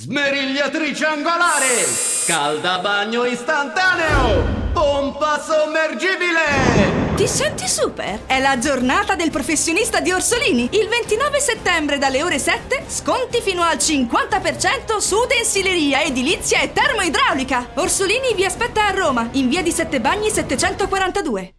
Smerigliatrice angolare! Scaldabagno istantaneo! Pompa sommergibile! Ti senti super? È la giornata del professionista di Orsolini. Il 29 settembre dalle ore 7 sconti fino al 50% su utensileria, edilizia e termoidraulica. Orsolini vi aspetta a Roma, in via di Sette Bagni 742.